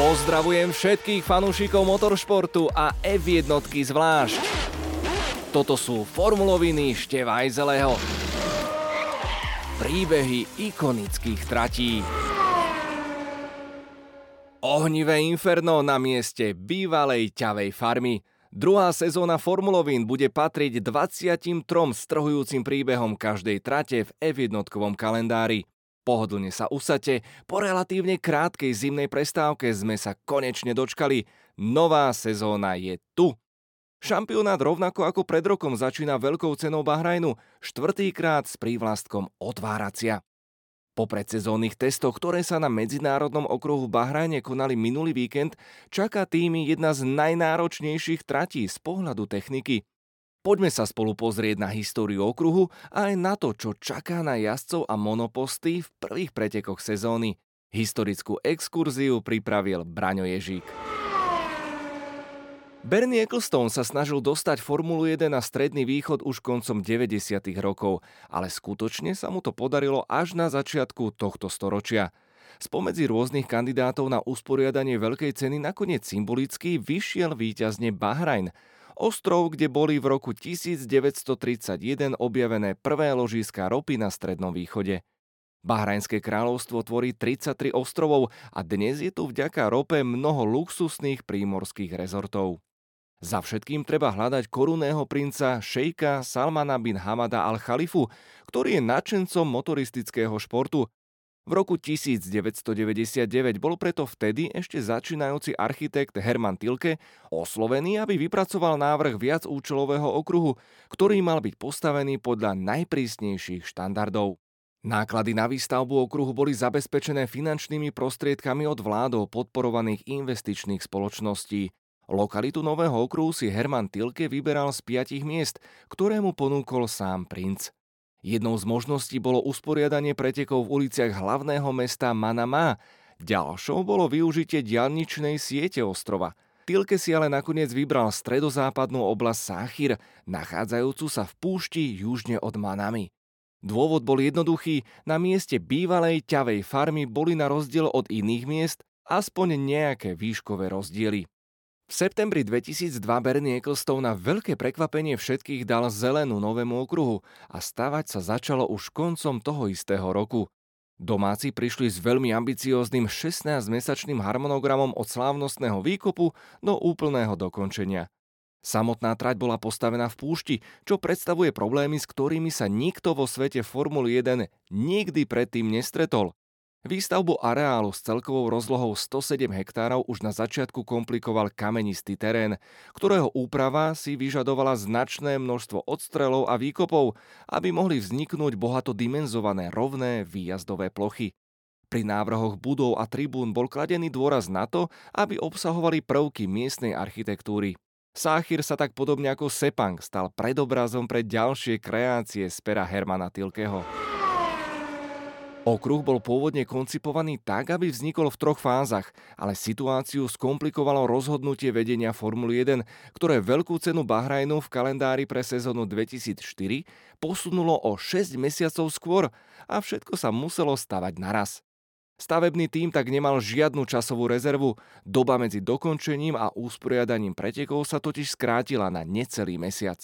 Pozdravujem všetkých fanúšikov motoršportu a F1 zvlášť. Toto sú formuloviny Števajzeleho. Príbehy ikonických tratí. Ohnivé inferno na mieste bývalej ťavej farmy. Druhá sezóna Formulovín bude patriť 23 strhujúcim príbehom každej trate v F1 kalendári. Pohodlne sa usate, po relatívne krátkej zimnej prestávke sme sa konečne dočkali. Nová sezóna je tu. Šampionát rovnako ako pred rokom začína veľkou cenou Bahrajnu, štvrtýkrát s prívlastkom otváracia. Po predsezónnych testoch, ktoré sa na medzinárodnom okruhu v Bahrajne konali minulý víkend, čaká týmy jedna z najnáročnejších tratí z pohľadu techniky. Poďme sa spolu pozrieť na históriu okruhu a aj na to, čo čaká na jazdcov a monoposty v prvých pretekoch sezóny. Historickú exkurziu pripravil Braňo Ježík. Bernie Ecclestone sa snažil dostať Formulu 1 na Stredný východ už koncom 90. rokov, ale skutočne sa mu to podarilo až na začiatku tohto storočia. Spomedzi rôznych kandidátov na usporiadanie veľkej ceny nakoniec symbolicky vyšiel víťazne Bahrajn, ostrov, kde boli v roku 1931 objavené prvé ložiska ropy na Strednom východe. Bahrajnské kráľovstvo tvorí 33 ostrovov a dnes je tu vďaka rope mnoho luxusných prímorských rezortov. Za všetkým treba hľadať korunného princa šejka Salmana bin Hamada al-Khalifu, ktorý je nadšencom motoristického športu. V roku 1999 bol preto vtedy ešte začínajúci architekt Herman Tilke oslovený, aby vypracoval návrh viacúčelového okruhu, ktorý mal byť postavený podľa najprísnejších štandardov. Náklady na výstavbu okruhu boli zabezpečené finančnými prostriedkami od vládov podporovaných investičných spoločností. Lokalitu nového okruhu si Herman Tilke vyberal z piatich miest, ktoré mu ponúkol sám princ. Jednou z možností bolo usporiadanie pretekov v uliciach hlavného mesta Manama, ďalšou bolo využitie dialničnej siete ostrova. Tilke si ale nakoniec vybral stredozápadnú oblasť Sáchir, nachádzajúcu sa v púšti južne od Manamy. Dôvod bol jednoduchý, na mieste bývalej ťavej farmy boli na rozdiel od iných miest aspoň nejaké výškové rozdiely. V septembri 2002 Bernie Ecclestone na veľké prekvapenie všetkých dal zelenú novému okruhu a stavať sa začalo už koncom toho istého roku. Domáci prišli s veľmi ambicióznym 16-mesačným harmonogramom od slávnostného výkopu do úplného dokončenia. Samotná trať bola postavená v púšti, čo predstavuje problémy, s ktorými sa nikto vo svete Formuly 1 nikdy predtým nestretol. Výstavbu areálu s celkovou rozlohou 107 hektárov už na začiatku komplikoval kamenistý terén, ktorého úprava si vyžadovala značné množstvo odstrelov a výkopov, aby mohli vzniknúť bohato dimenzované rovné výjazdové plochy. Pri návrhoch budov a tribún bol kladený dôraz na to, aby obsahovali prvky miestnej architektúry. Sáchir sa tak podobne ako Sepang stal predobrazom pre ďalšie kreácie z pera Hermana Tilkeho. Okruh bol pôvodne koncipovaný tak, aby vznikol v troch fázach, ale situáciu skomplikovalo rozhodnutie vedenia Formuly 1, ktoré veľkú cenu Bahrajnu v kalendári pre sezónu 2004 posunulo o 6 mesiacov skôr a všetko sa muselo stavať naraz. Stavebný tým tak nemal žiadnu časovú rezervu, doba medzi dokončením a usporiadaním pretekov sa totiž skrátila na necelý mesiac.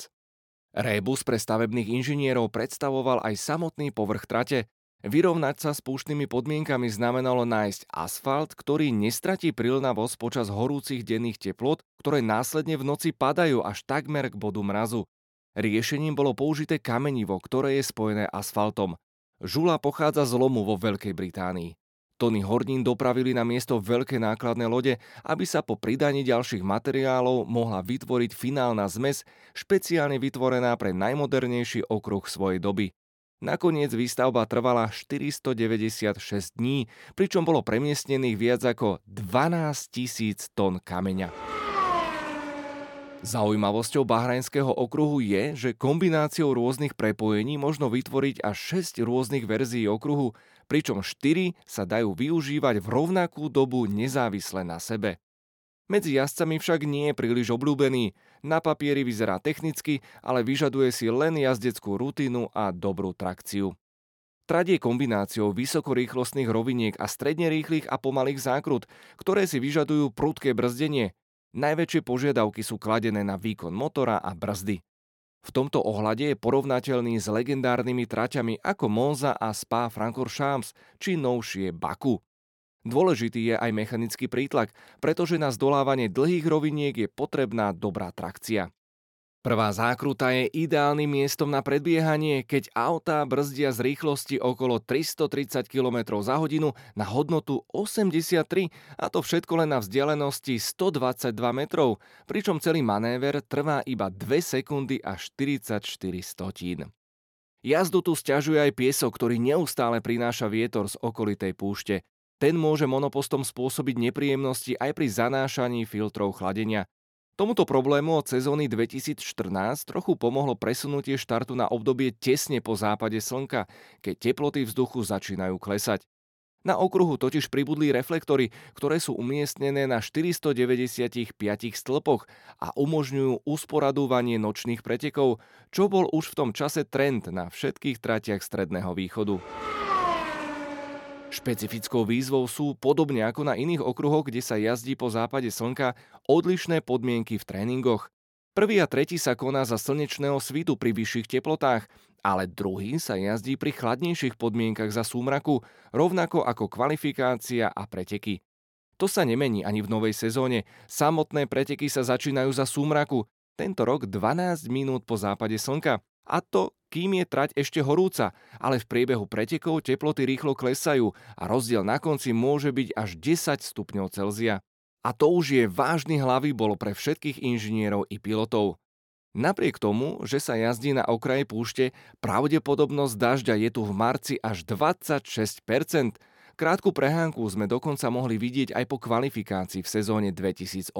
Rébus pre stavebných inžinierov predstavoval aj samotný povrch trate, Vyrovnať sa s púštnymi podmienkami znamenalo nájsť asfalt, ktorý nestratí prilnavosť počas horúcich denných teplot, ktoré následne v noci padajú až takmer k bodu mrazu. Riešením bolo použité kamenivo, ktoré je spojené asfaltom. Žula pochádza z lomu vo Veľkej Británii. Tony Hornín dopravili na miesto veľké nákladné lode, aby sa po pridaní ďalších materiálov mohla vytvoriť finálna zmes, špeciálne vytvorená pre najmodernejší okruh svojej doby. Nakoniec výstavba trvala 496 dní, pričom bolo premiestnených viac ako 12 tisíc tón kameňa. Zaujímavosťou bahrajnského okruhu je, že kombináciou rôznych prepojení možno vytvoriť až 6 rôznych verzií okruhu, pričom 4 sa dajú využívať v rovnakú dobu nezávisle na sebe. Medzi jazdcami však nie je príliš obľúbený. Na papieri vyzerá technicky, ale vyžaduje si len jazdeckú rutinu a dobrú trakciu. Trať je kombináciou vysokorýchlostných roviniek a stredne rýchlych a pomalých zákrut, ktoré si vyžadujú prudké brzdenie. Najväčšie požiadavky sú kladené na výkon motora a brzdy. V tomto ohľade je porovnateľný s legendárnymi traťami ako Monza a Spa Francorchamps či novšie Baku. Dôležitý je aj mechanický prítlak, pretože na zdolávanie dlhých roviniek je potrebná dobrá trakcia. Prvá zákruta je ideálnym miestom na predbiehanie, keď autá brzdia z rýchlosti okolo 330 km za hodinu na hodnotu 83 a to všetko len na vzdialenosti 122 metrov, pričom celý manéver trvá iba 2 sekundy a 44 stotín. Jazdu tu stiažuje aj piesok, ktorý neustále prináša vietor z okolitej púšte. Ten môže monopostom spôsobiť nepríjemnosti aj pri zanášaní filtrov chladenia. Tomuto problému od sezóny 2014 trochu pomohlo presunutie štartu na obdobie tesne po západe slnka, keď teploty vzduchu začínajú klesať. Na okruhu totiž pribudli reflektory, ktoré sú umiestnené na 495 stĺpoch a umožňujú usporadúvanie nočných pretekov, čo bol už v tom čase trend na všetkých tratiach Stredného východu. Špecifickou výzvou sú, podobne ako na iných okruhoch, kde sa jazdí po západe slnka, odlišné podmienky v tréningoch. Prvý a tretí sa koná za slnečného svitu pri vyšších teplotách, ale druhý sa jazdí pri chladnejších podmienkach za súmraku, rovnako ako kvalifikácia a preteky. To sa nemení ani v novej sezóne. Samotné preteky sa začínajú za súmraku, tento rok 12 minút po západe slnka. A to kým je trať ešte horúca, ale v priebehu pretekov teploty rýchlo klesajú a rozdiel na konci môže byť až 10 stupňov Celzia. A to už je vážny hlavy bolo pre všetkých inžinierov i pilotov. Napriek tomu, že sa jazdí na okraji púšte, pravdepodobnosť dažďa je tu v marci až 26%. Krátku prehánku sme dokonca mohli vidieť aj po kvalifikácii v sezóne 2018.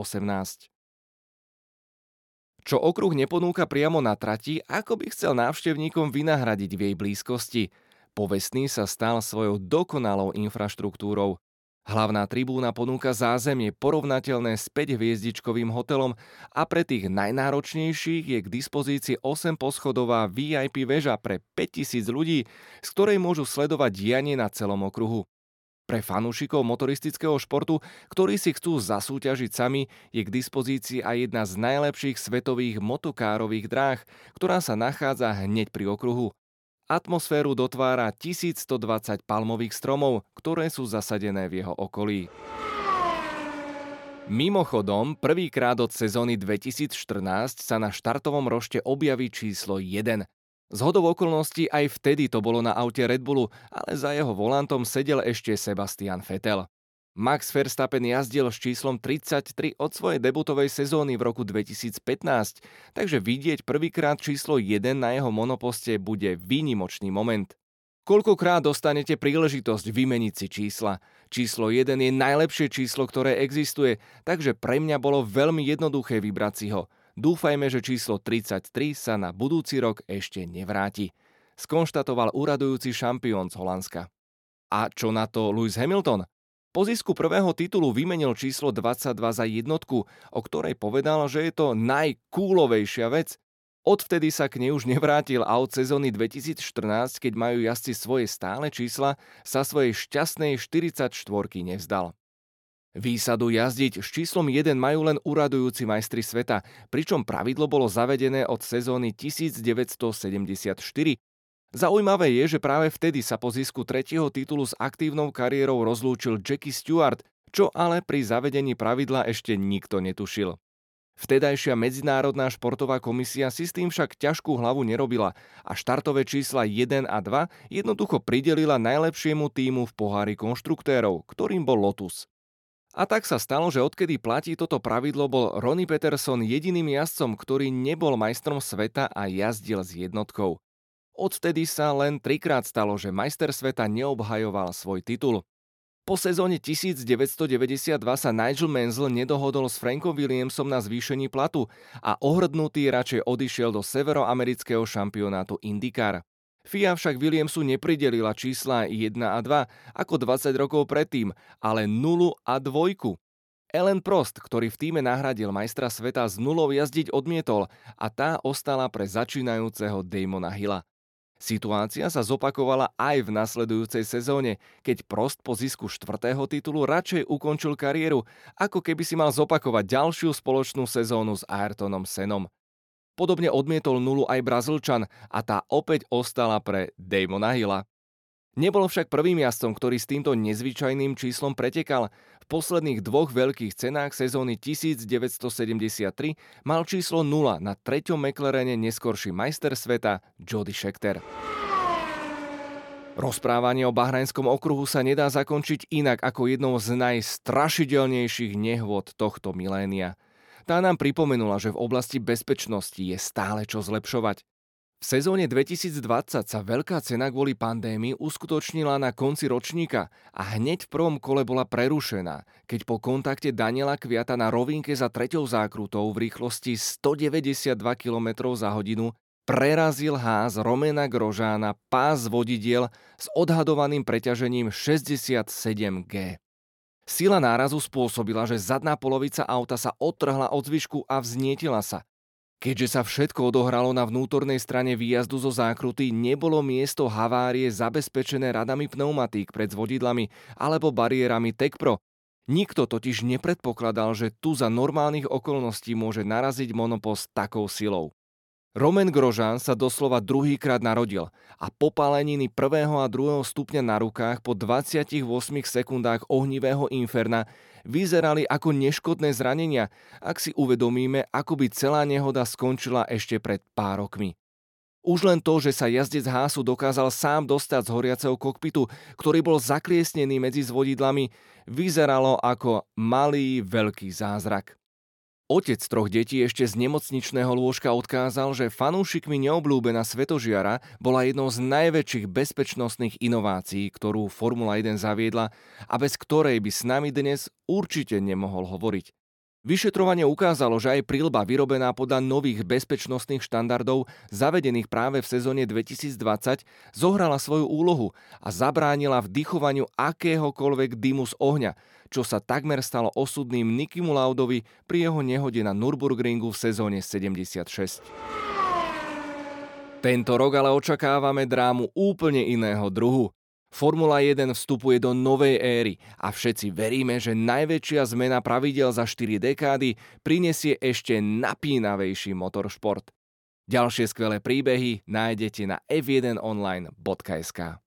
Čo okruh neponúka priamo na trati, ako by chcel návštevníkom vynahradiť v jej blízkosti. Povestný sa stal svojou dokonalou infraštruktúrou. Hlavná tribúna ponúka zázemie porovnateľné s 5 hviezdičkovým hotelom a pre tých najnáročnejších je k dispozícii 8 poschodová VIP väža pre 5000 ľudí, z ktorej môžu sledovať dianie na celom okruhu. Pre fanúšikov motoristického športu, ktorí si chcú zasúťažiť sami, je k dispozícii aj jedna z najlepších svetových motokárových dráh, ktorá sa nachádza hneď pri okruhu. Atmosféru dotvára 1120 palmových stromov, ktoré sú zasadené v jeho okolí. Mimochodom, prvýkrát od sezóny 2014 sa na štartovom rošte objaví číslo 1. Z hodov okolností aj vtedy to bolo na aute Red Bullu, ale za jeho volantom sedel ešte Sebastian Vettel. Max Verstappen jazdil s číslom 33 od svojej debutovej sezóny v roku 2015, takže vidieť prvýkrát číslo 1 na jeho monoposte bude výnimočný moment. Koľkokrát dostanete príležitosť vymeniť si čísla? Číslo 1 je najlepšie číslo, ktoré existuje, takže pre mňa bolo veľmi jednoduché vybrať si ho. Dúfajme, že číslo 33 sa na budúci rok ešte nevráti, skonštatoval úradujúci šampión z Holandska. A čo na to Lewis Hamilton? Po zisku prvého titulu vymenil číslo 22 za jednotku, o ktorej povedal, že je to najkúlovejšia vec. Odvtedy sa k nej už nevrátil a od sezóny 2014, keď majú jazdci svoje stále čísla, sa svojej šťastnej 44 nevzdal. Výsadu jazdiť s číslom 1 majú len uradujúci majstri sveta, pričom pravidlo bolo zavedené od sezóny 1974. Zaujímavé je, že práve vtedy sa po zisku tretieho titulu s aktívnou kariérou rozlúčil Jackie Stewart, čo ale pri zavedení pravidla ešte nikto netušil. Vtedajšia Medzinárodná športová komisia si s tým však ťažkú hlavu nerobila a štartové čísla 1 a 2 jednoducho pridelila najlepšiemu týmu v pohári konštruktérov, ktorým bol Lotus. A tak sa stalo, že odkedy platí toto pravidlo, bol Ronnie Peterson jediným jazdcom, ktorý nebol majstrom sveta a jazdil s jednotkou. Odvtedy sa len trikrát stalo, že majster sveta neobhajoval svoj titul. Po sezóne 1992 sa Nigel Mansell nedohodol s Frankom Williamsom na zvýšení platu a ohrdnutý radšej odišiel do severoamerického šampionátu IndyCar. FIA však Williamsu nepridelila čísla 1 a 2 ako 20 rokov predtým, ale 0 a 2. Ellen Prost, ktorý v týme nahradil majstra sveta z nulou jazdiť odmietol a tá ostala pre začínajúceho Damona Hilla. Situácia sa zopakovala aj v nasledujúcej sezóne, keď Prost po zisku štvrtého titulu radšej ukončil kariéru, ako keby si mal zopakovať ďalšiu spoločnú sezónu s Ayrtonom Senom. Podobne odmietol nulu aj Brazílčan a tá opäť ostala pre Damona Hilla. Nebol však prvým jazdcom, ktorý s týmto nezvyčajným číslom pretekal. V posledných dvoch veľkých cenách sezóny 1973 mal číslo 0 na treťom McLarene neskorší majster sveta Jody Scheckter. Rozprávanie o Bahrajnskom okruhu sa nedá zakončiť inak ako jednou z najstrašidelnejších nehôd tohto milénia. Tá nám pripomenula, že v oblasti bezpečnosti je stále čo zlepšovať. V sezóne 2020 sa veľká cena kvôli pandémii uskutočnila na konci ročníka a hneď v prvom kole bola prerušená, keď po kontakte Daniela Kviata na rovinke za treťou zákrutou v rýchlosti 192 km za hodinu prerazil ház Romena Grožána pás vodidiel s odhadovaným preťažením 67G. Sila nárazu spôsobila, že zadná polovica auta sa odtrhla od zvyšku a vznietila sa. Keďže sa všetko odohralo na vnútornej strane výjazdu zo zákruty, nebolo miesto havárie zabezpečené radami pneumatík pred vodidlami alebo bariérami TechPro. Nikto totiž nepredpokladal, že tu za normálnych okolností môže naraziť monopost takou silou. Roman Grožan sa doslova druhýkrát narodil a popáleniny prvého a druhého stupňa na rukách po 28 sekundách ohnivého inferna vyzerali ako neškodné zranenia, ak si uvedomíme, ako by celá nehoda skončila ešte pred pár rokmi. Už len to, že sa jazdec Hásu dokázal sám dostať z horiaceho kokpitu, ktorý bol zakliesnený medzi zvodidlami, vyzeralo ako malý veľký zázrak. Otec troch detí ešte z nemocničného lôžka odkázal, že fanúšikmi neobľúbená svetožiara bola jednou z najväčších bezpečnostných inovácií, ktorú Formula 1 zaviedla a bez ktorej by s nami dnes určite nemohol hovoriť. Vyšetrovanie ukázalo, že aj prílba vyrobená podľa nových bezpečnostných štandardov zavedených práve v sezóne 2020 zohrala svoju úlohu a zabránila vdychovaniu akéhokoľvek dymu z ohňa, čo sa takmer stalo osudným Nikimu Laudovi pri jeho nehode na Nürburgringu v sezóne 76. Tento rok ale očakávame drámu úplne iného druhu. Formula 1 vstupuje do novej éry a všetci veríme, že najväčšia zmena pravidel za 4 dekády prinesie ešte napínavejší motoršport. Ďalšie skvelé príbehy nájdete na f1online.sk.